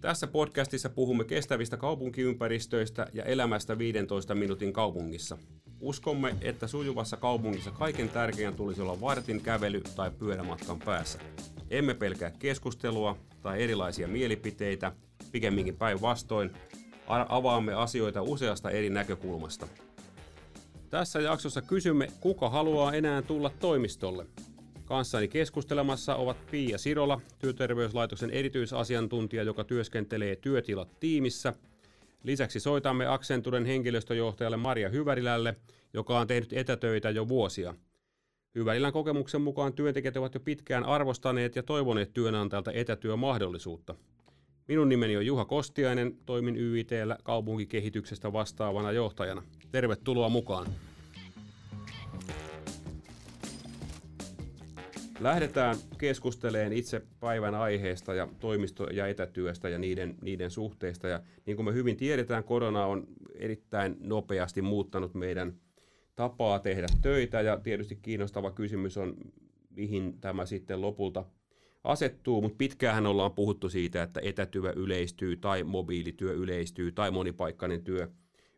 Tässä podcastissa puhumme kestävistä kaupunkiympäristöistä ja elämästä 15 minuutin kaupungissa. Uskomme, että sujuvassa kaupungissa kaiken tärkeän tulisi olla vartin kävely- tai pyörämatkan päässä. Emme pelkää keskustelua tai erilaisia mielipiteitä, pikemminkin päinvastoin, avaamme asioita useasta eri näkökulmasta. Tässä jaksossa kysymme, kuka haluaa enää tulla toimistolle. Kanssani keskustelemassa ovat Pia Sirola, työterveyslaitoksen erityisasiantuntija, joka työskentelee työtilat tiimissä. Lisäksi soitamme Accenturen henkilöstöjohtajalle Maria Hyvärilälle, joka on tehnyt etätöitä jo vuosia. Hyvärilän kokemuksen mukaan työntekijät ovat jo pitkään arvostaneet ja toivoneet työnantajalta etätyömahdollisuutta. Minun nimeni on Juha Kostiainen, toimin YITllä kaupunkikehityksestä vastaavana johtajana. Tervetuloa mukaan. Lähdetään keskustelemaan itse päivän aiheesta ja toimisto- ja etätyöstä ja niiden, niiden suhteista. Ja niin kuin me hyvin tiedetään, korona on erittäin nopeasti muuttanut meidän tapaa tehdä töitä ja tietysti kiinnostava kysymys on, mihin tämä sitten lopulta asettuu, mutta pitkäänhän ollaan puhuttu siitä, että etätyö yleistyy tai mobiilityö yleistyy tai monipaikkainen työ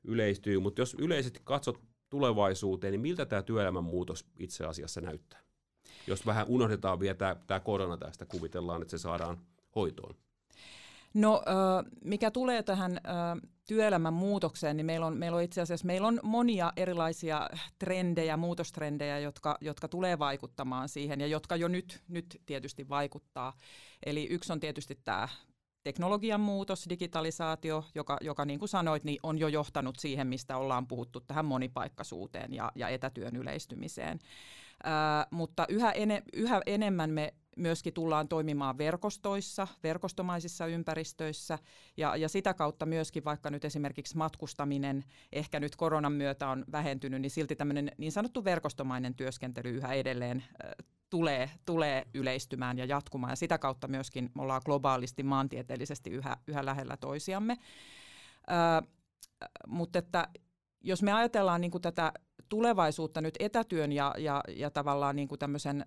yleistyy, mutta jos yleisesti katsot tulevaisuuteen, niin miltä tämä työelämän muutos itse asiassa näyttää? Jos vähän unohdetaan vielä tämä, korona tästä, kuvitellaan, että se saadaan hoitoon. No mikä tulee tähän työelämän muutokseen, niin meillä on, meillä on itse asiassa meillä on monia erilaisia trendejä, muutostrendejä, jotka, jotka tulee vaikuttamaan siihen ja jotka jo nyt, nyt tietysti vaikuttaa. Eli yksi on tietysti tämä teknologian muutos, digitalisaatio, joka, joka niin kuin sanoit, niin on jo johtanut siihen, mistä ollaan puhuttu tähän monipaikkaisuuteen ja, ja etätyön yleistymiseen. Mutta yhä, ene, yhä enemmän me myöskin tullaan toimimaan verkostoissa, verkostomaisissa ympäristöissä ja, ja sitä kautta myöskin vaikka nyt esimerkiksi matkustaminen ehkä nyt koronan myötä on vähentynyt, niin silti tämmöinen niin sanottu verkostomainen työskentely yhä edelleen tulee, tulee yleistymään ja jatkumaan ja sitä kautta myöskin me ollaan globaalisti maantieteellisesti yhä, yhä lähellä toisiamme. Äh, mutta että jos me ajatellaan niin kuin tätä tulevaisuutta nyt etätyön ja, ja, ja tavallaan niin kuin tämmöisen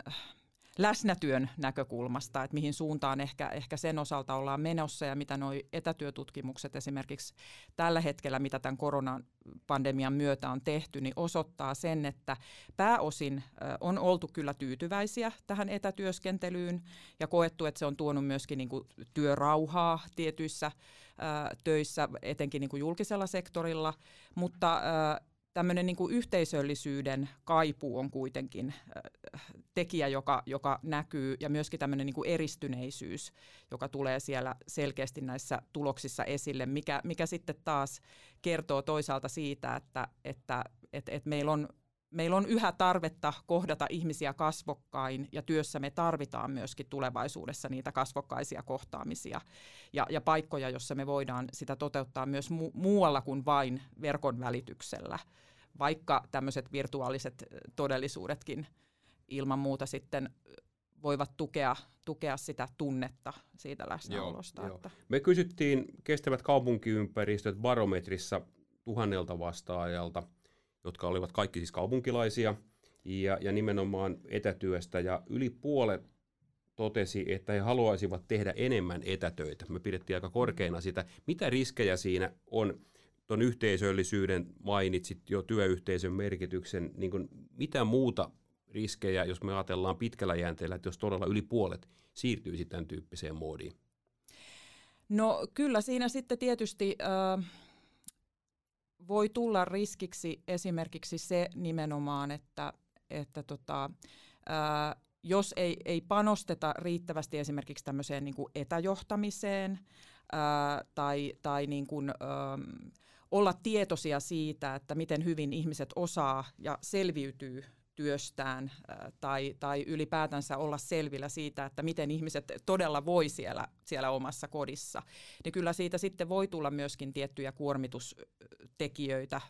läsnätyön näkökulmasta, että mihin suuntaan ehkä, ehkä sen osalta ollaan menossa ja mitä nuo etätyötutkimukset esimerkiksi tällä hetkellä, mitä tämän koronapandemian myötä on tehty, niin osoittaa sen, että pääosin on oltu kyllä tyytyväisiä tähän etätyöskentelyyn ja koettu, että se on tuonut myöskin niin kuin työrauhaa tietyissä töissä, etenkin niin kuin julkisella sektorilla, mutta tämmöinen niin yhteisöllisyyden kaipuu on kuitenkin tekijä, joka, joka näkyy, ja myöskin tämmöinen niin eristyneisyys, joka tulee siellä selkeästi näissä tuloksissa esille, mikä, mikä sitten taas kertoo toisaalta siitä, että, että että että meillä on meillä on yhä tarvetta kohdata ihmisiä kasvokkain ja työssä me tarvitaan myöskin tulevaisuudessa niitä kasvokkaisia kohtaamisia ja, ja paikkoja, jossa me voidaan sitä toteuttaa myös mu- muualla kuin vain verkon välityksellä, vaikka tämmöiset virtuaaliset todellisuudetkin ilman muuta sitten voivat tukea, tukea sitä tunnetta siitä läsnäolosta. Joo, että. Joo. Me kysyttiin kestävät kaupunkiympäristöt barometrissa tuhannelta vastaajalta – jotka olivat kaikki siis kaupunkilaisia ja, ja nimenomaan etätyöstä. Ja yli puolet totesi, että he haluaisivat tehdä enemmän etätöitä. Me pidettiin aika korkeana sitä, mitä riskejä siinä on. Tuon yhteisöllisyyden mainitsit jo työyhteisön merkityksen, niin kuin mitä muuta riskejä, jos me ajatellaan pitkällä jänteellä, että jos todella yli puolet siirtyisi tämän tyyppiseen moodiin? No kyllä siinä sitten tietysti äh, voi tulla riskiksi esimerkiksi se nimenomaan, että, että tota, ää, jos ei, ei panosteta riittävästi esimerkiksi tämmöiseen niin kuin etäjohtamiseen ää, tai, tai niin kuin, ää, olla tietoisia siitä, että miten hyvin ihmiset osaa ja selviytyy työstään tai, tai ylipäätänsä olla selvillä siitä, että miten ihmiset todella voi siellä, siellä omassa kodissa, niin kyllä siitä sitten voi tulla myöskin tiettyjä kuormitustekijöitä,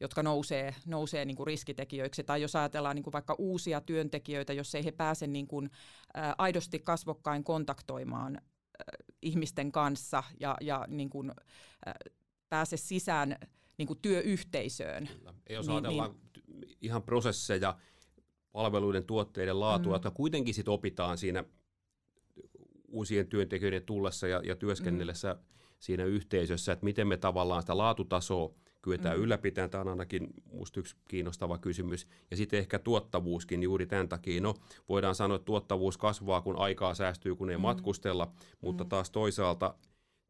jotka nousee, nousee niin kuin riskitekijöiksi. Tai jos ajatellaan niin kuin vaikka uusia työntekijöitä, jos ei he pääse niin kuin, ä, aidosti kasvokkain kontaktoimaan ä, ihmisten kanssa ja, ja niin kuin, ä, pääse sisään niin kuin työyhteisöön. Kyllä. Jos niin, ajatellaan niin, ihan prosesseja, palveluiden, tuotteiden laatua, mm. jotka kuitenkin sit opitaan siinä uusien työntekijöiden tullessa ja, ja työskennellessä mm. siinä yhteisössä, että miten me tavallaan sitä laatutasoa kyetään mm. ylläpitämään. Tämä on ainakin minusta yksi kiinnostava kysymys. Ja sitten ehkä tuottavuuskin juuri tämän takia. No, voidaan sanoa, että tuottavuus kasvaa, kun aikaa säästyy, kun ei mm. matkustella, mutta mm. taas toisaalta,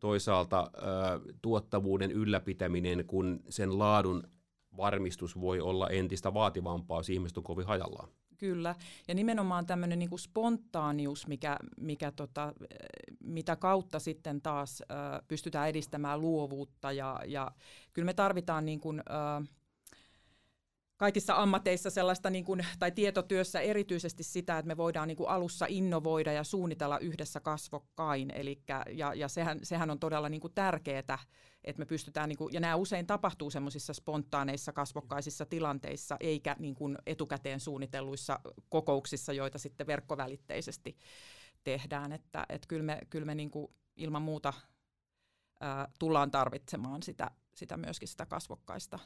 toisaalta äh, tuottavuuden ylläpitäminen, kun sen laadun varmistus voi olla entistä vaativampaa, jos ihmiset on kovin hajallaan. Kyllä, ja nimenomaan tämmöinen niin spontaanius, mikä, mikä tota, mitä kautta sitten taas ö, pystytään edistämään luovuutta, ja, ja kyllä me tarvitaan niin kuin, ö, kaikissa ammateissa sellaista, niin kuin, tai tietotyössä erityisesti sitä, että me voidaan niin kuin alussa innovoida ja suunnitella yhdessä kasvokkain, Elikkä, ja, ja sehän, sehän on todella niin kuin tärkeää, että me pystytään, niin kuin, ja nämä usein tapahtuu semmoisissa spontaaneissa kasvokkaisissa tilanteissa, eikä niin kuin etukäteen suunnitelluissa kokouksissa, joita sitten verkkovälitteisesti tehdään, että, että kyllä me, kyllä me niin kuin ilman muuta ää, tullaan tarvitsemaan sitä, sitä myöskin sitä kasvokkaista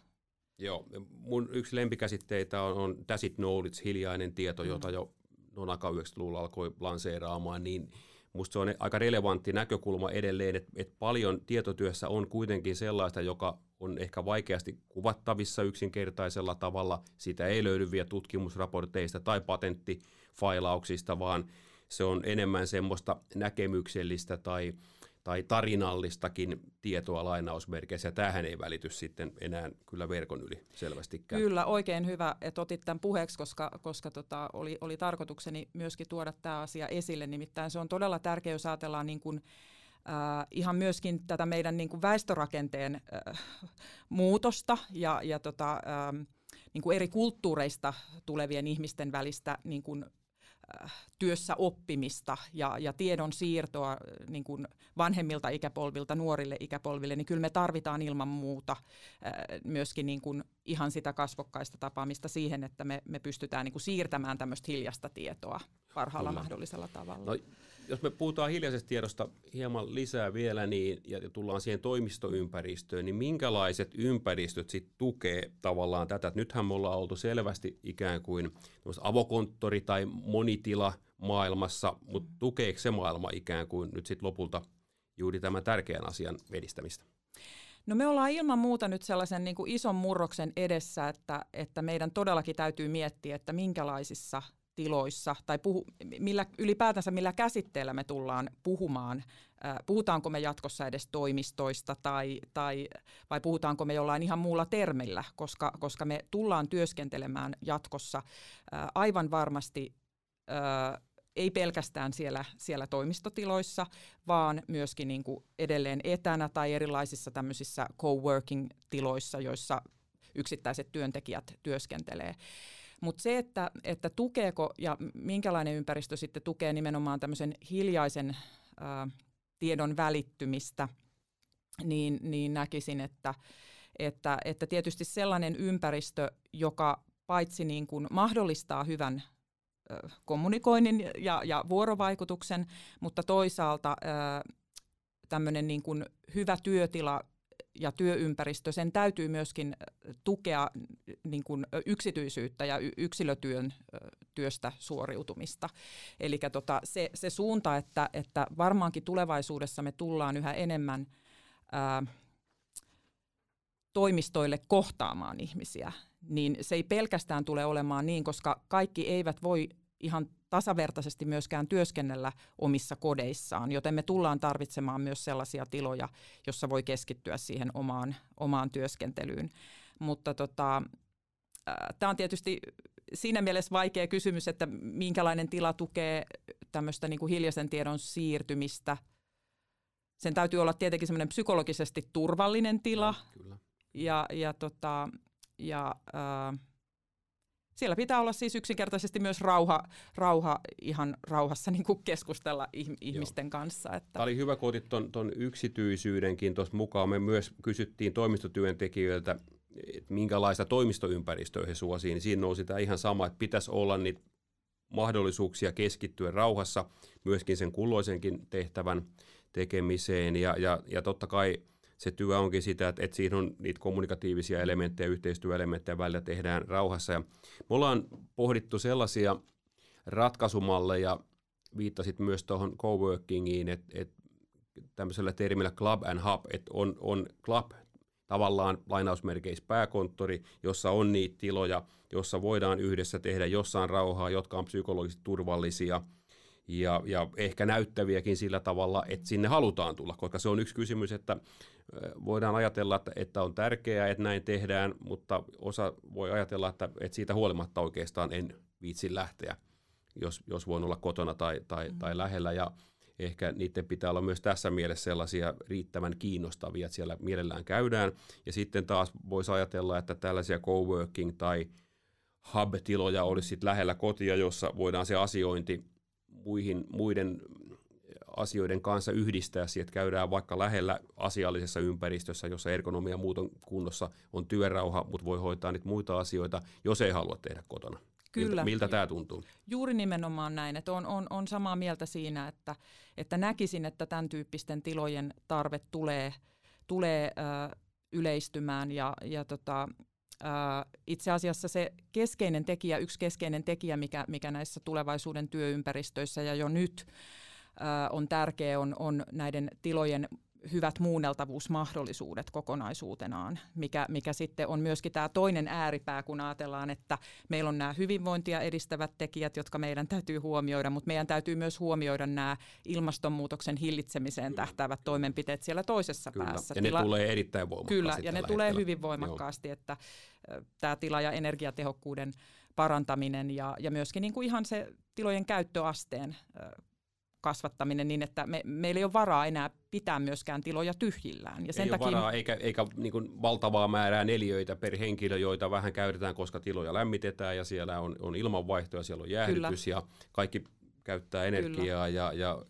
Joo, mun yksi lempikäsitteitä on, on tacit knowledge, hiljainen tieto, mm. jota jo Nonaka 90-luvulla alkoi lanseeraamaan, niin musta se on aika relevantti näkökulma edelleen, että, että paljon tietotyössä on kuitenkin sellaista, joka on ehkä vaikeasti kuvattavissa yksinkertaisella tavalla. Sitä ei löydy vielä tutkimusraporteista tai patenttifailauksista, vaan se on enemmän semmoista näkemyksellistä tai tai tarinallistakin tietoa lainausmerkeissä. Ja tämähän ei välity sitten enää kyllä verkon yli selvästikään. Kyllä, oikein hyvä, että otit tämän puheeksi, koska, koska tota, oli, oli tarkoitukseni myöskin tuoda tämä asia esille. Nimittäin se on todella tärkeää, jos ajatellaan niin kuin, äh, ihan myöskin tätä meidän niin kuin väestörakenteen äh, muutosta ja, ja tota, äh, niin kuin eri kulttuureista tulevien ihmisten välistä niin kuin työssä oppimista ja, ja tiedon siirtoa niin kuin vanhemmilta ikäpolvilta nuorille ikäpolville, niin kyllä me tarvitaan ilman muuta myöskin niin kuin ihan sitä kasvokkaista tapaamista siihen, että me, me pystytään niin kuin siirtämään tämmöistä hiljasta tietoa parhaalla kyllä. mahdollisella tavalla. No, jos me puhutaan hiljaisesta tiedosta hieman lisää vielä niin, ja tullaan siihen toimistoympäristöön, niin minkälaiset ympäristöt sitten tukee tavallaan tätä? Nythän me ollaan oltu selvästi ikään kuin avokonttori tai monitila maailmassa, mutta tukeeko se maailma ikään kuin nyt sitten lopulta juuri tämän tärkeän asian edistämistä? No me ollaan ilman muuta nyt sellaisen niin kuin ison murroksen edessä, että, että meidän todellakin täytyy miettiä, että minkälaisissa tiloissa tai puhu, millä, ylipäätänsä millä käsitteellä me tullaan puhumaan. puhutaanko me jatkossa edes toimistoista tai, tai, vai puhutaanko me jollain ihan muulla termillä, koska, koska me tullaan työskentelemään jatkossa aivan varmasti ei pelkästään siellä, siellä toimistotiloissa, vaan myöskin niin kuin edelleen etänä tai erilaisissa tämmöisissä coworking-tiloissa, joissa yksittäiset työntekijät työskentelee. Mutta se, että, että tukeeko ja minkälainen ympäristö sitten tukee nimenomaan tämmöisen hiljaisen ää, tiedon välittymistä, niin, niin näkisin, että, että, että tietysti sellainen ympäristö, joka paitsi niin kuin mahdollistaa hyvän kommunikoinnin ja, ja vuorovaikutuksen, mutta toisaalta tämmöinen niin kuin hyvä työtila ja työympäristö, sen täytyy myöskin tukea niin kuin yksityisyyttä ja yksilötyön työstä suoriutumista. Eli tota, se, se suunta, että, että varmaankin tulevaisuudessa me tullaan yhä enemmän ää, toimistoille kohtaamaan ihmisiä, niin se ei pelkästään tule olemaan niin, koska kaikki eivät voi ihan tasavertaisesti myöskään työskennellä omissa kodeissaan, joten me tullaan tarvitsemaan myös sellaisia tiloja, jossa voi keskittyä siihen omaan, omaan työskentelyyn. Mutta tota, tämä on tietysti siinä mielessä vaikea kysymys, että minkälainen tila tukee tämmöistä niin kuin hiljaisen tiedon siirtymistä. Sen täytyy olla tietenkin semmoinen psykologisesti turvallinen tila. Kyllä. Ja, ja, tota, ja äh, siellä pitää olla siis yksinkertaisesti myös rauha, rauha ihan rauhassa niin kuin keskustella ihmisten Joo. kanssa. Että. Tämä oli hyvä, kun otit tuon yksityisyydenkin tuossa mukaan. Me myös kysyttiin toimistotyöntekijöiltä, että minkälaista toimistoympäristöä he suosii, niin siinä nousi tämä ihan sama, että pitäisi olla niitä mahdollisuuksia keskittyä rauhassa myöskin sen kulloisenkin tehtävän tekemiseen. Ja, ja, ja totta kai se työ onkin sitä, että, että siinä on niitä kommunikatiivisia elementtejä, yhteistyöelementtejä välillä tehdään rauhassa. Ja me ollaan pohdittu sellaisia ratkaisumalleja, viittasit myös tuohon coworkingiin, että et tämmöisellä termillä club and hub, että on, on club tavallaan lainausmerkeissä pääkonttori, jossa on niitä tiloja, jossa voidaan yhdessä tehdä jossain rauhaa, jotka on psykologisesti turvallisia ja, ja ehkä näyttäviäkin sillä tavalla, että sinne halutaan tulla, koska se on yksi kysymys, että voidaan ajatella, että, että on tärkeää, että näin tehdään, mutta osa voi ajatella, että, että siitä huolimatta oikeastaan en viitsi lähteä, jos, jos voin olla kotona tai, tai, mm. tai lähellä. Ja ehkä niiden pitää olla myös tässä mielessä sellaisia riittävän kiinnostavia, että siellä mielellään käydään. Ja sitten taas voisi ajatella, että tällaisia coworking tai hub-tiloja olisi sitten lähellä kotia, jossa voidaan se asiointi muihin, muiden asioiden kanssa yhdistää, että käydään vaikka lähellä asiallisessa ympäristössä, jossa ergonomia muuton kunnossa, on työrauha, mutta voi hoitaa niitä muita asioita, jos ei halua tehdä kotona. Kyllä. Miltä, miltä tämä tuntuu? Juuri nimenomaan näin, että on, on, on samaa mieltä siinä, että, että näkisin, että tämän tyyppisten tilojen tarve tulee, tulee ö, yleistymään ja, ja tota, itse asiassa se keskeinen tekijä, yksi keskeinen tekijä, mikä, mikä näissä tulevaisuuden työympäristöissä ja jo nyt on tärkeä, on, on näiden tilojen hyvät muunneltavuusmahdollisuudet kokonaisuutenaan, mikä, mikä sitten on myöskin tämä toinen ääripää, kun ajatellaan, että meillä on nämä hyvinvointia edistävät tekijät, jotka meidän täytyy huomioida, mutta meidän täytyy myös huomioida nämä ilmastonmuutoksen hillitsemiseen tähtäävät toimenpiteet siellä toisessa Kyllä. päässä. Ja ne Tila... tulee erittäin voimakkaasti. Kyllä, ja ne tulee hetkellä. hyvin voimakkaasti, Joo. että tämä tila- ja energiatehokkuuden parantaminen ja, ja myöskin niin kuin ihan se tilojen käyttöasteen kasvattaminen niin, että me, meillä ei ole varaa enää pitää myöskään tiloja tyhjillään. Ja sen ei takia... ole varaa eikä, eikä niin kuin valtavaa määrää neliöitä per henkilö, joita vähän käytetään, koska tiloja lämmitetään ja siellä on, on ilmanvaihto ja siellä on jäähdytys Kyllä. ja kaikki käyttää energiaa ja, ja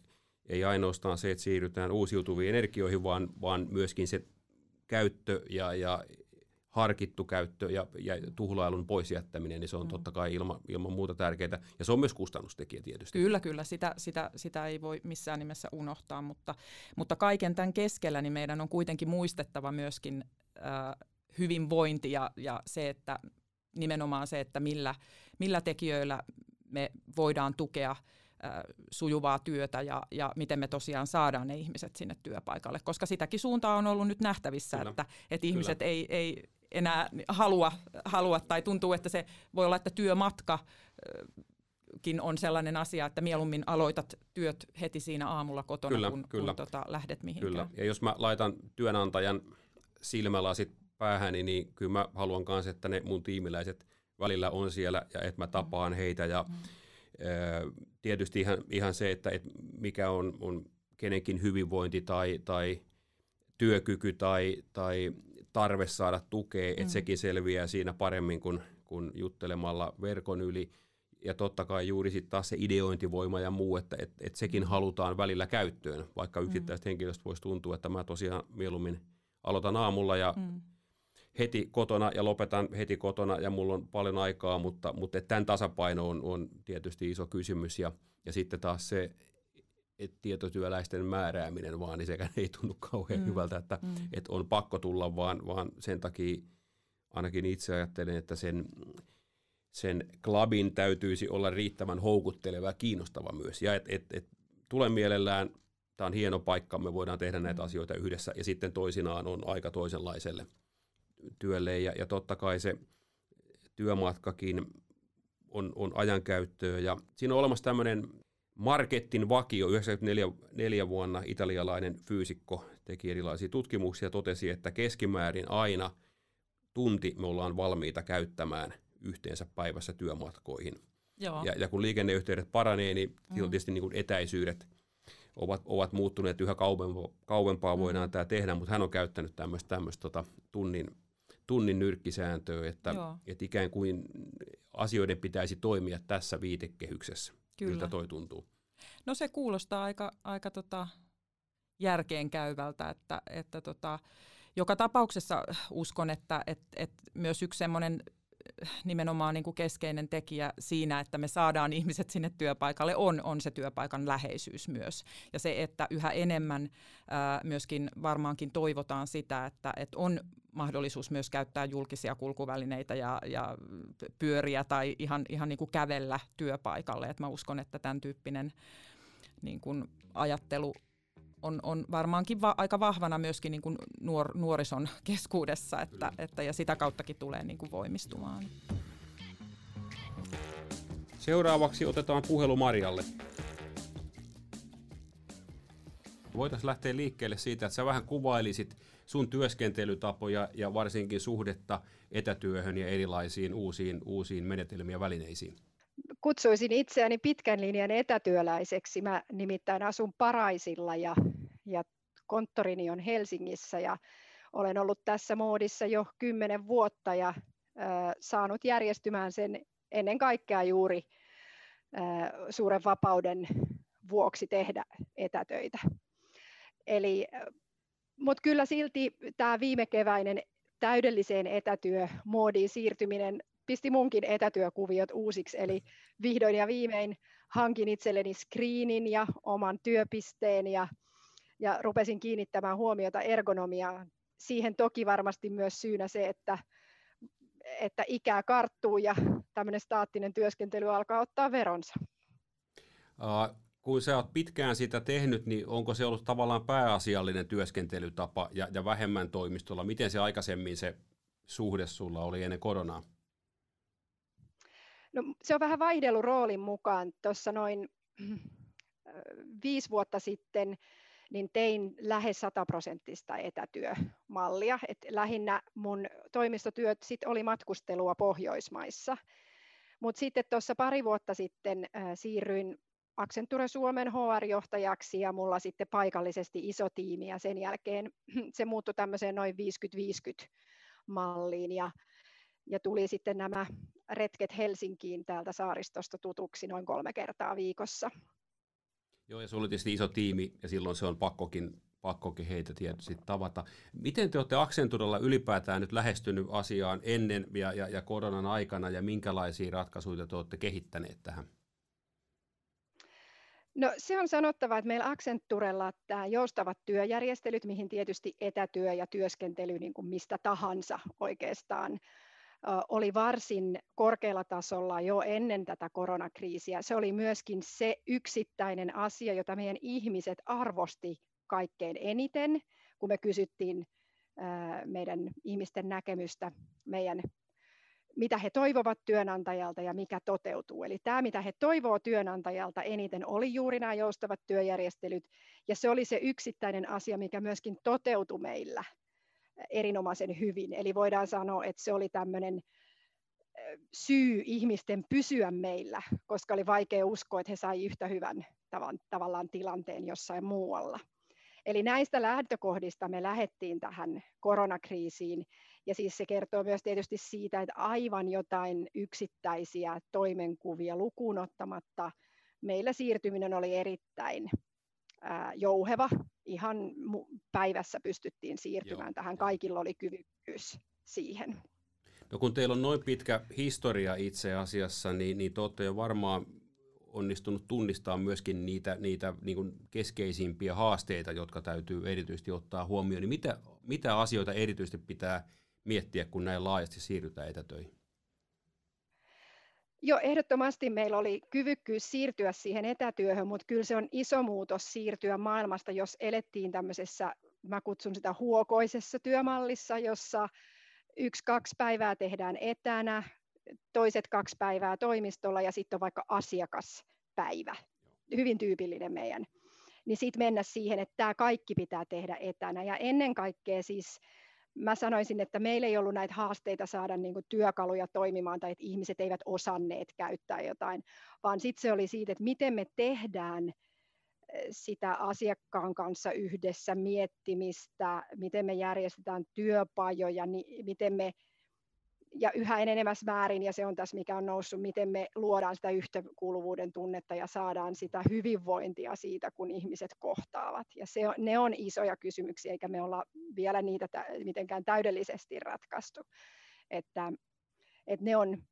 ei ainoastaan se, että siirrytään uusiutuviin energioihin, vaan, vaan myöskin se käyttö ja, ja harkittu käyttö ja, ja tuhlailun pois jättäminen, niin se on mm. totta kai ilma, ilman muuta tärkeää. Ja se on myös kustannustekijä tietysti. Kyllä, kyllä. Sitä, sitä, sitä ei voi missään nimessä unohtaa, mutta, mutta kaiken tämän keskellä niin meidän on kuitenkin muistettava myöskin äh, hyvinvointi ja, ja se, että nimenomaan se, että millä, millä tekijöillä me voidaan tukea sujuvaa työtä ja, ja miten me tosiaan saadaan ne ihmiset sinne työpaikalle, koska sitäkin suuntaa on ollut nyt nähtävissä, Kyllä. että, että ihmiset ei, ei enää halua, halua tai tuntuu, että se voi olla, että työmatka on sellainen asia, että mieluummin aloitat työt heti siinä aamulla kotona, kyllä, kun, kyllä. kun tota, lähdet mihinkään. Kyllä, ja jos mä laitan työnantajan silmälasit päähäni, niin kyllä mä haluan myös, että ne mun tiimiläiset välillä on siellä ja että mä tapaan heitä. Ja mm. ö, tietysti ihan, ihan se, että et mikä on, on kenenkin hyvinvointi tai, tai työkyky tai, tai tarve saada tukea, että mm. sekin selviää siinä paremmin kuin, kuin juttelemalla verkon yli. Ja totta kai juuri sitten taas se ideointivoima ja muu, että et, et sekin mm. halutaan välillä käyttöön, vaikka yksittäistä mm. henkilöstä voisi tuntua, että mä tosiaan mieluummin aloitan aamulla ja mm. heti kotona ja lopetan heti kotona ja mulla on paljon aikaa, mutta, mutta tämän tasapaino on, on tietysti iso kysymys ja, ja sitten taas se, et tietotyöläisten määrääminen vaan, niin sekään ei tunnu kauhean mm. hyvältä, että mm. et on pakko tulla, vaan, vaan sen takia ainakin itse ajattelen, että sen, sen klubin täytyisi olla riittävän houkutteleva ja kiinnostava myös. Ja et, et, et tule mielellään, tämä on hieno paikka, me voidaan tehdä näitä mm. asioita yhdessä, ja sitten toisinaan on aika toisenlaiselle työlle, ja, ja totta kai se työmatkakin on, on ajankäyttöä, ja siinä on olemassa tämmöinen Marketin vakio 94 vuonna italialainen fyysikko teki erilaisia tutkimuksia ja totesi, että keskimäärin aina tunti me ollaan valmiita käyttämään yhteensä päivässä työmatkoihin. Joo. Ja, ja kun liikenneyhteydet paranee, niin mm. tietysti niin kuin etäisyydet ovat, ovat muuttuneet yhä kauempaa, kauempaa mm. voidaan tämä tehdä, mutta hän on käyttänyt tämmöistä, tämmöistä tota, tunnin, tunnin nyrkkisääntöä, että, että ikään kuin asioiden pitäisi toimia tässä viitekehyksessä. Kyllä. Miltä toi tuntuu? No se kuulostaa aika, aika tota järkeen käyvältä, että, että tota, joka tapauksessa uskon, että et, et myös yksi semmoinen nimenomaan niin kuin keskeinen tekijä siinä, että me saadaan ihmiset sinne työpaikalle, on, on se työpaikan läheisyys myös. Ja se, että yhä enemmän ää, myöskin varmaankin toivotaan sitä, että, että on mahdollisuus myös käyttää julkisia kulkuvälineitä ja, ja pyöriä tai ihan, ihan niin kuin kävellä työpaikalle. Et mä uskon, että tämän tyyppinen niin kuin ajattelu on, on varmaankin va, aika vahvana myöskin niin kuin nuor, nuorison keskuudessa, että, että, ja sitä kauttakin tulee niin kuin voimistumaan. Seuraavaksi otetaan puhelu Marjalle. Voitaisiin lähteä liikkeelle siitä, että sä vähän kuvailisit sun työskentelytapoja ja varsinkin suhdetta etätyöhön ja erilaisiin uusiin, uusiin menetelmiin ja välineisiin kutsuisin itseäni pitkän linjan etätyöläiseksi. Mä nimittäin asun Paraisilla ja, ja konttorini on Helsingissä ja olen ollut tässä moodissa jo kymmenen vuotta ja äh, saanut järjestymään sen ennen kaikkea juuri äh, suuren vapauden vuoksi tehdä etätöitä. Eli, mutta kyllä silti tämä viime keväinen täydelliseen etätyömoodiin siirtyminen pisti munkin etätyökuviot uusiksi, eli vihdoin ja viimein hankin itselleni screenin ja oman työpisteen ja, ja rupesin kiinnittämään huomiota ergonomiaan. Siihen toki varmasti myös syynä se, että, että ikää karttuu ja tämmöinen staattinen työskentely alkaa ottaa veronsa. Kun sä oot pitkään sitä tehnyt, niin onko se ollut tavallaan pääasiallinen työskentelytapa ja, ja vähemmän toimistolla? Miten se aikaisemmin se suhde sulla oli ennen koronaa? No, se on vähän vaihdellut roolin mukaan. Tuossa noin viisi vuotta sitten niin tein lähes sataprosenttista etätyömallia. Et lähinnä mun toimistotyöt sit oli matkustelua Pohjoismaissa. Mutta sitten tuossa pari vuotta sitten äh, siirryin Accenture Suomen HR-johtajaksi ja mulla sitten paikallisesti iso tiimi ja sen jälkeen se muuttui tämmöiseen noin 50-50 malliin ja, ja tuli sitten nämä retket Helsinkiin täältä saaristosta tutuksi noin kolme kertaa viikossa. Joo, ja sulla oli tietysti iso tiimi, ja silloin se on pakkokin, pakkokin heitä tietysti tavata. Miten te olette Accenturella ylipäätään nyt lähestynyt asiaan ennen ja, ja, ja koronan aikana, ja minkälaisia ratkaisuja te olette kehittäneet tähän? No se on sanottava, että meillä Accenturella tämä joustavat työjärjestelyt, mihin tietysti etätyö ja työskentely niin kuin mistä tahansa oikeastaan oli varsin korkealla tasolla jo ennen tätä koronakriisiä. Se oli myöskin se yksittäinen asia, jota meidän ihmiset arvosti kaikkein eniten, kun me kysyttiin meidän ihmisten näkemystä meidän mitä he toivovat työnantajalta ja mikä toteutuu. Eli tämä, mitä he toivoo työnantajalta eniten, oli juuri nämä joustavat työjärjestelyt, ja se oli se yksittäinen asia, mikä myöskin toteutui meillä erinomaisen hyvin. Eli voidaan sanoa, että se oli tämmöinen syy ihmisten pysyä meillä, koska oli vaikea uskoa, että he sai yhtä hyvän tavan, tavallaan tilanteen jossain muualla. Eli näistä lähtökohdista me lähdettiin tähän koronakriisiin. Ja siis se kertoo myös tietysti siitä, että aivan jotain yksittäisiä toimenkuvia lukuun ottamatta meillä siirtyminen oli erittäin jouheva. Ihan päivässä pystyttiin siirtymään Joo. tähän. Kaikilla oli kyvykkyys siihen. No kun teillä on noin pitkä historia itse asiassa, niin, niin te olette jo varmaan onnistunut tunnistaa myöskin niitä, niitä niin kuin keskeisimpiä haasteita, jotka täytyy erityisesti ottaa huomioon. Niin mitä, mitä asioita erityisesti pitää miettiä, kun näin laajasti siirrytään etätöihin? Joo, ehdottomasti meillä oli kyvykkyys siirtyä siihen etätyöhön, mutta kyllä se on iso muutos siirtyä maailmasta, jos elettiin tämmöisessä, mä kutsun sitä huokoisessa työmallissa, jossa yksi, kaksi päivää tehdään etänä, toiset kaksi päivää toimistolla ja sitten on vaikka asiakaspäivä. Hyvin tyypillinen meidän. Niin sitten mennä siihen, että tämä kaikki pitää tehdä etänä. Ja ennen kaikkea siis mä sanoisin, että meillä ei ollut näitä haasteita saada niin kuin työkaluja toimimaan tai että ihmiset eivät osanneet käyttää jotain, vaan sitten se oli siitä, että miten me tehdään eh, sitä asiakkaan kanssa yhdessä miettimistä, miten me järjestetään työpajoja, niin miten me ja yhä enenemässä määrin, ja se on tässä mikä on noussut, miten me luodaan sitä yhteenkuuluvuuden tunnetta ja saadaan sitä hyvinvointia siitä, kun ihmiset kohtaavat. Ja se on, ne on isoja kysymyksiä, eikä me olla vielä niitä mitenkään täydellisesti ratkaistu. Että, Et ne on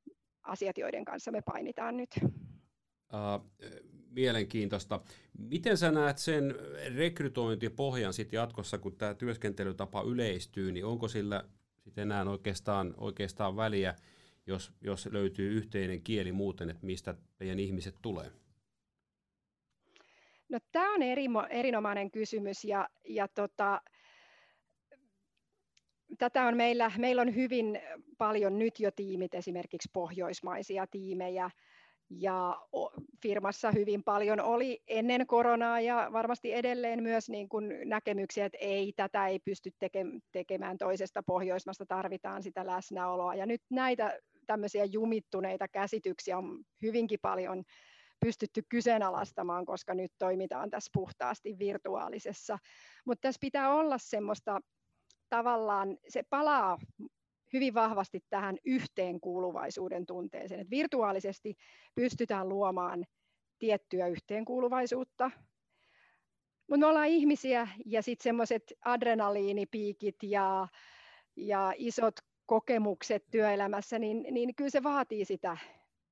asiat, joiden kanssa me painitaan nyt. Uh, mielenkiintoista. Miten sä näet sen rekrytointipohjan sitten jatkossa, kun tämä työskentelytapa yleistyy, niin onko sillä sitten enää oikeastaan, oikeastaan väliä, jos, jos löytyy yhteinen kieli muuten, että mistä meidän ihmiset tulee? No, tämä on eri, erinomainen kysymys ja, ja tota, tätä on meillä, meillä on hyvin paljon nyt jo tiimit, esimerkiksi pohjoismaisia tiimejä, ja firmassa hyvin paljon oli ennen koronaa ja varmasti edelleen myös niin kuin näkemyksiä, että ei, tätä ei pysty tekemään toisesta Pohjoismasta, tarvitaan sitä läsnäoloa. Ja nyt näitä tämmöisiä jumittuneita käsityksiä on hyvinkin paljon pystytty kyseenalaistamaan, koska nyt toimitaan tässä puhtaasti virtuaalisessa. Mutta tässä pitää olla semmoista tavallaan, se palaa hyvin vahvasti tähän yhteenkuuluvaisuuden tunteeseen. Et virtuaalisesti pystytään luomaan tiettyä yhteenkuuluvaisuutta, mutta me ollaan ihmisiä ja sitten semmoiset adrenaliinipiikit ja, ja isot kokemukset työelämässä, niin, niin kyllä se vaatii sitä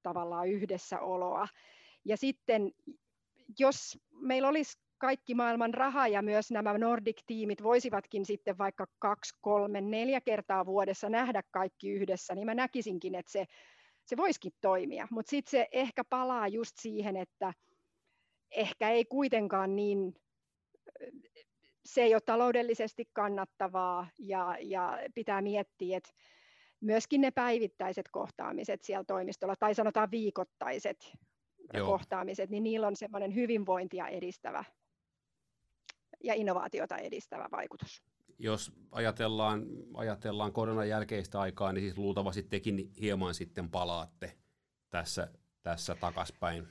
tavallaan yhdessäoloa. Ja sitten jos meillä olisi kaikki maailman raha ja myös nämä Nordic-tiimit voisivatkin sitten vaikka kaksi, kolme, neljä kertaa vuodessa nähdä kaikki yhdessä, niin mä näkisinkin, että se, se voisikin toimia. Mutta sitten se ehkä palaa just siihen, että ehkä ei kuitenkaan niin, se ei ole taloudellisesti kannattavaa ja, ja pitää miettiä, että myöskin ne päivittäiset kohtaamiset siellä toimistolla, tai sanotaan viikoittaiset Joo. kohtaamiset, niin niillä on semmoinen hyvinvointia edistävä ja innovaatiota edistävä vaikutus. Jos ajatellaan, ajatellaan koronan jälkeistä aikaa, niin siis luultavasti tekin hieman sitten palaatte tässä, tässä takaspäin.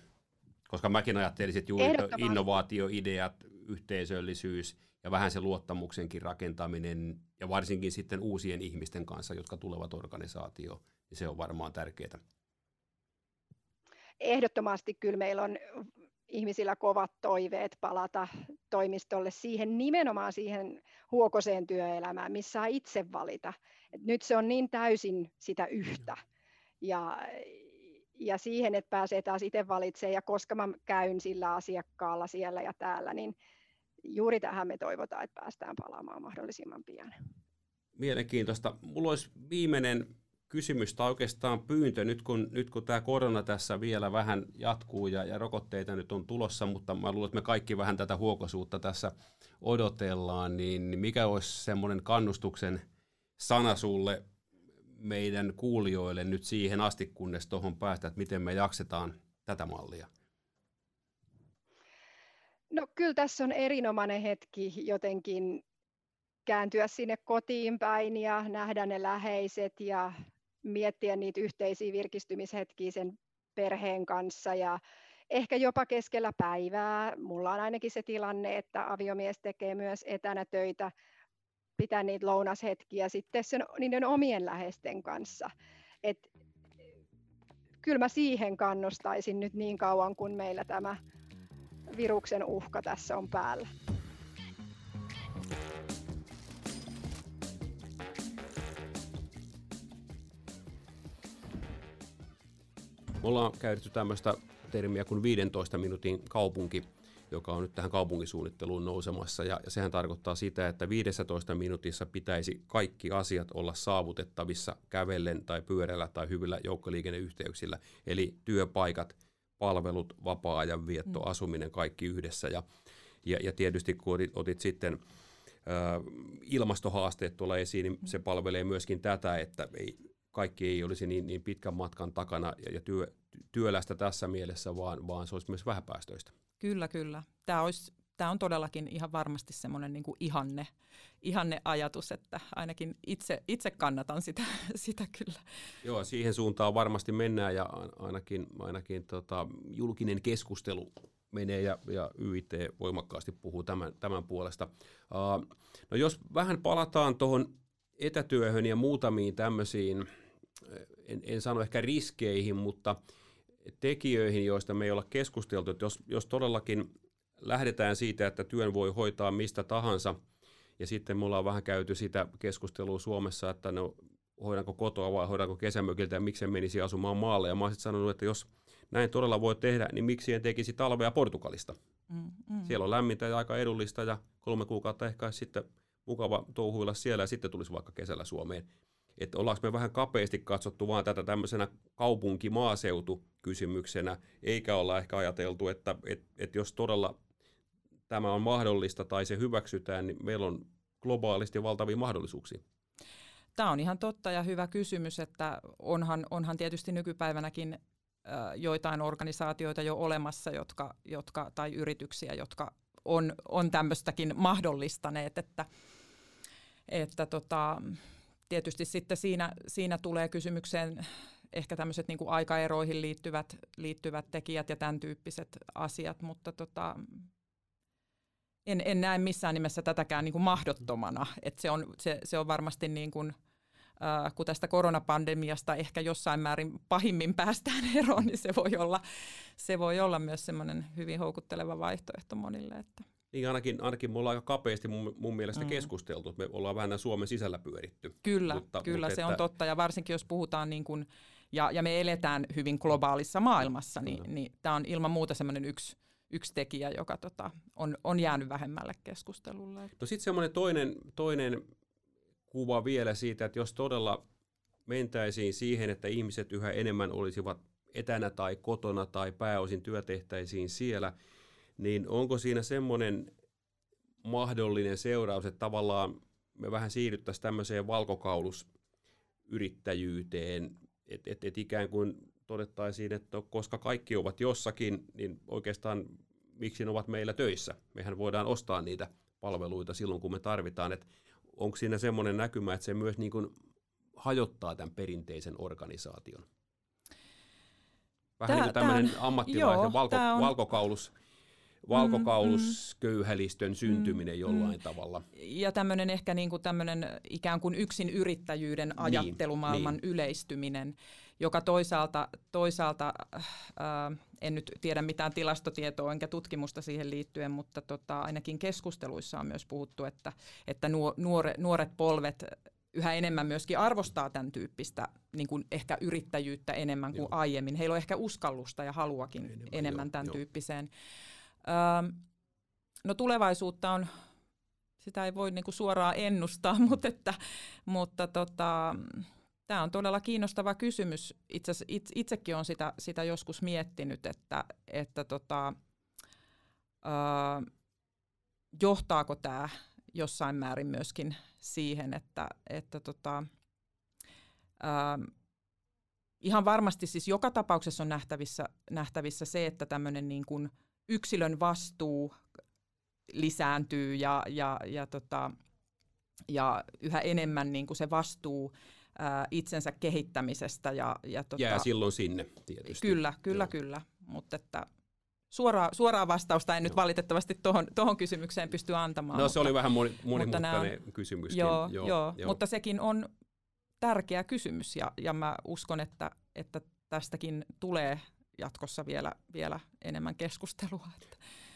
Koska mäkin ajattelisin, että juuri innovaatioideat, yhteisöllisyys ja vähän se luottamuksenkin rakentaminen ja varsinkin sitten uusien ihmisten kanssa, jotka tulevat organisaatioon, niin se on varmaan tärkeää. Ehdottomasti kyllä meillä on ihmisillä kovat toiveet palata toimistolle siihen nimenomaan siihen huokoseen työelämään, missä saa itse valita. Et nyt se on niin täysin sitä yhtä. Ja, ja siihen, että pääsee taas itse valitsemaan ja koska mä käyn sillä asiakkaalla siellä ja täällä, niin juuri tähän me toivotaan, että päästään palaamaan mahdollisimman pian. Mielenkiintoista. Mulla olisi viimeinen kysymys tai oikeastaan pyyntö, nyt kun, nyt kun tämä korona tässä vielä vähän jatkuu ja, ja rokotteita nyt on tulossa, mutta mä luulen, että me kaikki vähän tätä huokosuutta tässä odotellaan, niin mikä olisi semmoinen kannustuksen sana sulle meidän kuulijoille nyt siihen asti, kunnes tuohon päästä, että miten me jaksetaan tätä mallia? No kyllä tässä on erinomainen hetki jotenkin kääntyä sinne kotiin päin ja nähdä ne läheiset ja miettiä niitä yhteisiä virkistymishetkiä sen perheen kanssa ja ehkä jopa keskellä päivää. Mulla on ainakin se tilanne, että aviomies tekee myös etänä töitä, pitää niitä lounashetkiä sitten sen, niiden omien läheisten kanssa. Et, kyllä mä siihen kannustaisin nyt niin kauan, kun meillä tämä viruksen uhka tässä on päällä. Me ollaan käytetty tämmöistä termiä kuin 15 minuutin kaupunki, joka on nyt tähän kaupunkisuunnitteluun nousemassa. Ja, ja sehän tarkoittaa sitä, että 15 minuutissa pitäisi kaikki asiat olla saavutettavissa kävellen tai pyörällä tai hyvillä joukkoliikenneyhteyksillä. Eli työpaikat, palvelut, vapaa-ajan vietto, mm. asuminen, kaikki yhdessä. Ja, ja, ja tietysti kun otit, otit sitten ilmastohaasteet tuolla esiin, niin se palvelee myöskin tätä, että ei, kaikki ei olisi niin, niin pitkän matkan takana ja, ja työ, työlästä tässä mielessä, vaan, vaan se olisi myös vähäpäästöistä. Kyllä, kyllä. Tämä, olisi, tämä on todellakin ihan varmasti semmoinen niin kuin ihanne, ihanne ajatus, että ainakin itse, itse kannatan sitä, sitä kyllä. Joo, siihen suuntaan varmasti mennään ja ainakin, ainakin tota, julkinen keskustelu menee ja, ja YIT voimakkaasti puhuu tämän, tämän puolesta. Uh, no jos vähän palataan tuohon etätyöhön ja muutamiin tämmöisiin en, en sano ehkä riskeihin, mutta tekijöihin, joista me ei olla keskusteltu, että jos, jos todellakin lähdetään siitä, että työn voi hoitaa mistä tahansa, ja sitten me ollaan vähän käyty sitä keskustelua Suomessa, että no, hoidanko kotoa vai hoidanko kesämökiltä ja miksen menisi asumaan maalle. Ja mä olisin sanonut, että jos näin todella voi tehdä, niin miksi en tekisi talvea Portugalista? Mm, mm. Siellä on lämmintä ja aika edullista ja kolme kuukautta ehkä sitten mukava touhuilla siellä ja sitten tulisi vaikka kesällä Suomeen. Että ollaanko me vähän kapeasti katsottu vaan tätä tämmöisenä kaupunki-maaseutu-kysymyksenä, eikä olla ehkä ajateltu, että et, et jos todella tämä on mahdollista tai se hyväksytään, niin meillä on globaalisti valtavia mahdollisuuksia. Tämä on ihan totta ja hyvä kysymys, että onhan, onhan tietysti nykypäivänäkin joitain organisaatioita jo olemassa, jotka, jotka, tai yrityksiä, jotka on, on tämmöistäkin mahdollistaneet, että, että tota, tietysti sitten siinä, siinä tulee kysymykseen ehkä tämmöiset niin aikaeroihin liittyvät, liittyvät tekijät ja tämän tyyppiset asiat, mutta tota, en, en näe missään nimessä tätäkään niin kuin mahdottomana. että se, on, se, se on varmasti niin kuin, äh, kun tästä koronapandemiasta ehkä jossain määrin pahimmin päästään eroon, niin se voi olla, se voi olla myös semmoinen hyvin houkutteleva vaihtoehto monille. Että. Niin ainakin, ainakin me ollaan aika kapeasti mun, mun mielestä mm. keskusteltu. Me ollaan vähän Suomen sisällä pyöritty. Kyllä, mutta, kyllä mutta se että... on totta. Ja varsinkin jos puhutaan niin kuin, ja, ja me eletään hyvin globaalissa maailmassa, niin, mm. niin tämä on ilman muuta semmoinen yksi, yksi tekijä, joka tota, on, on jäänyt vähemmälle keskustelulle. No sitten semmoinen toinen, toinen kuva vielä siitä, että jos todella mentäisiin siihen, että ihmiset yhä enemmän olisivat etänä tai kotona tai pääosin työtehtäisiin siellä, niin onko siinä semmoinen mahdollinen seuraus, että tavallaan me vähän siirryttäisiin tämmöiseen valkokaulusyrittäjyyteen, että et, et ikään kuin todettaisiin, että koska kaikki ovat jossakin, niin oikeastaan miksi ne ovat meillä töissä? Mehän voidaan ostaa niitä palveluita silloin, kun me tarvitaan. Että onko siinä semmoinen näkymä, että se myös niin kuin hajottaa tämän perinteisen organisaation? Vähän tämä, niin kuin tämmöinen ammattilaisen valko, valkokaulus valkokaulusköyhälistön mm, syntyminen mm, jollain mm. tavalla. Ja tämmöinen ehkä niin kuin tämmöinen ikään kuin yksin yrittäjyyden niin, ajattelumaailman niin, yleistyminen, joka toisaalta, toisaalta äh, en nyt tiedä mitään tilastotietoa enkä tutkimusta siihen liittyen, mutta tota, ainakin keskusteluissa on myös puhuttu, että, että nuore, nuoret polvet yhä enemmän myöskin arvostaa tämän tyyppistä niin kuin ehkä yrittäjyyttä enemmän kuin joo. aiemmin. Heillä on ehkä uskallusta ja haluakin enemmän, enemmän joo, tämän joo. tyyppiseen. Öö, no tulevaisuutta on, sitä ei voi niin kuin suoraan ennustaa, mutta, että, mutta tota, Tämä on todella kiinnostava kysymys. Itse, itse, itsekin olen sitä, sitä joskus miettinyt, että, että tota, ö, johtaako tämä jossain määrin myöskin siihen, että, että tota, ö, ihan varmasti siis joka tapauksessa on nähtävissä, nähtävissä se, että tämmöinen niin kuin yksilön vastuu lisääntyy ja, ja, ja, tota, ja yhä enemmän niin kuin se vastuu ää, itsensä kehittämisestä. Ja, ja tota, Jää silloin sinne tietysti. Kyllä, kyllä, Joo. kyllä. Mutta että suoraa, suoraa vastausta en nyt valitettavasti tuohon, tuohon kysymykseen pysty antamaan. No mutta, se oli vähän moni, monimutkainen on, kysymys. Joo, joo, joo, joo, mutta sekin on tärkeä kysymys ja, ja mä uskon, että, että tästäkin tulee jatkossa vielä, vielä enemmän keskustelua.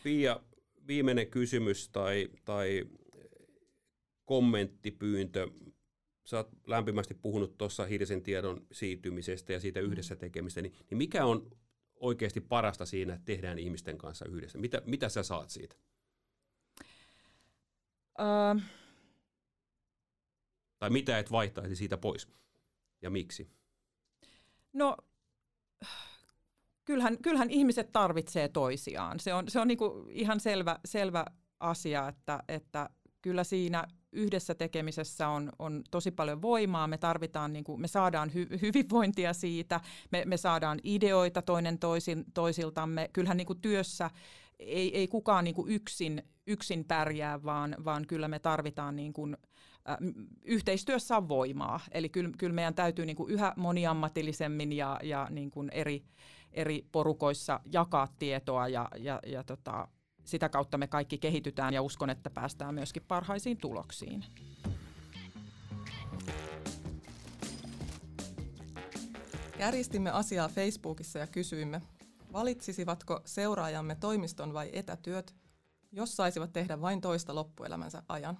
Pia, viimeinen kysymys tai, tai kommenttipyyntö sä oot lämpimästi puhunut tuossa hiilisen tiedon siirtymisestä ja siitä mm. yhdessä tekemistä, niin, niin mikä on oikeasti parasta siinä, että tehdään ihmisten kanssa yhdessä? Mitä, mitä sä saat siitä? Uh, tai mitä et vaihtaisi siitä pois ja miksi? No, kyllähän, kyllähän ihmiset tarvitsee toisiaan. Se on, se on niinku ihan selvä, selvä asia, että, että kyllä siinä yhdessä tekemisessä on, on tosi paljon voimaa, me tarvitaan, niin kuin, me saadaan hy, hyvinvointia siitä, me, me saadaan ideoita toinen toisin, toisiltamme. Kyllähän niin kuin työssä ei, ei kukaan niin kuin yksin, yksin pärjää, vaan, vaan kyllä me tarvitaan niin kuin, yhteistyössä on voimaa. Eli kyllä, kyllä meidän täytyy niin kuin yhä moniammatillisemmin ja, ja niin kuin eri, eri porukoissa jakaa tietoa ja, ja, ja tota, sitä kautta me kaikki kehitytään ja uskon, että päästään myöskin parhaisiin tuloksiin. Järjestimme asiaa Facebookissa ja kysyimme, valitsisivatko seuraajamme toimiston vai etätyöt, jos saisivat tehdä vain toista loppuelämänsä ajan.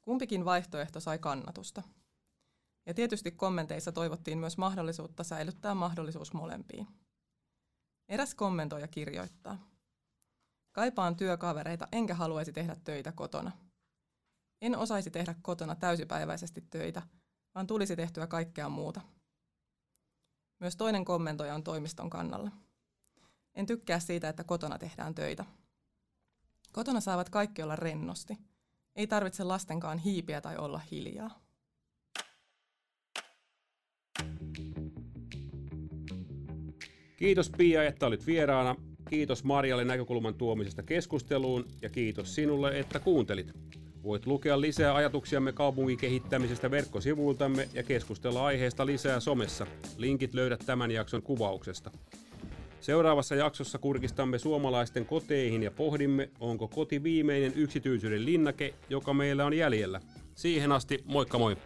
Kumpikin vaihtoehto sai kannatusta. Ja tietysti kommenteissa toivottiin myös mahdollisuutta säilyttää mahdollisuus molempiin. Eräs kommentoija kirjoittaa. Kaipaan työkavereita enkä haluaisi tehdä töitä kotona. En osaisi tehdä kotona täysipäiväisesti töitä, vaan tulisi tehtyä kaikkea muuta. Myös toinen kommentoija on toimiston kannalla. En tykkää siitä, että kotona tehdään töitä. Kotona saavat kaikki olla rennosti. Ei tarvitse lastenkaan hiipiä tai olla hiljaa. Kiitos Pia, että olit vieraana. Kiitos Marjalle näkökulman tuomisesta keskusteluun ja kiitos sinulle, että kuuntelit. Voit lukea lisää ajatuksiamme kaupunkikehittämisestä verkkosivuiltamme ja keskustella aiheesta lisää somessa. Linkit löydät tämän jakson kuvauksesta. Seuraavassa jaksossa kurkistamme suomalaisten koteihin ja pohdimme, onko koti viimeinen yksityisyyden linnake, joka meillä on jäljellä. Siihen asti, moikka moi!